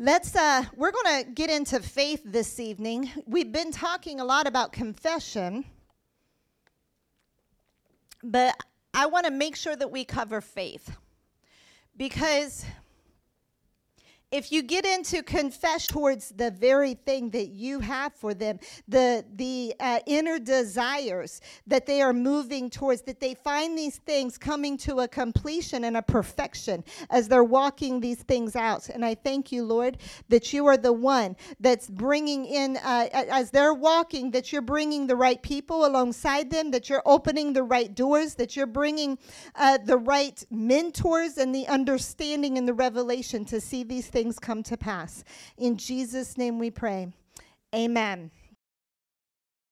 Let's, uh, we're going to get into faith this evening. We've been talking a lot about confession, but I want to make sure that we cover faith because if you get into confess towards the very thing that you have for them, the the uh, inner desires that they are moving towards, that they find these things coming to a completion and a perfection as they're walking these things out. And I thank you, Lord, that you are the one that's bringing in uh, as they're walking, that you're bringing the right people alongside them, that you're opening the right doors, that you're bringing uh, the right mentors and the understanding and the revelation to see these things things come to pass. In Jesus' name we pray. Amen.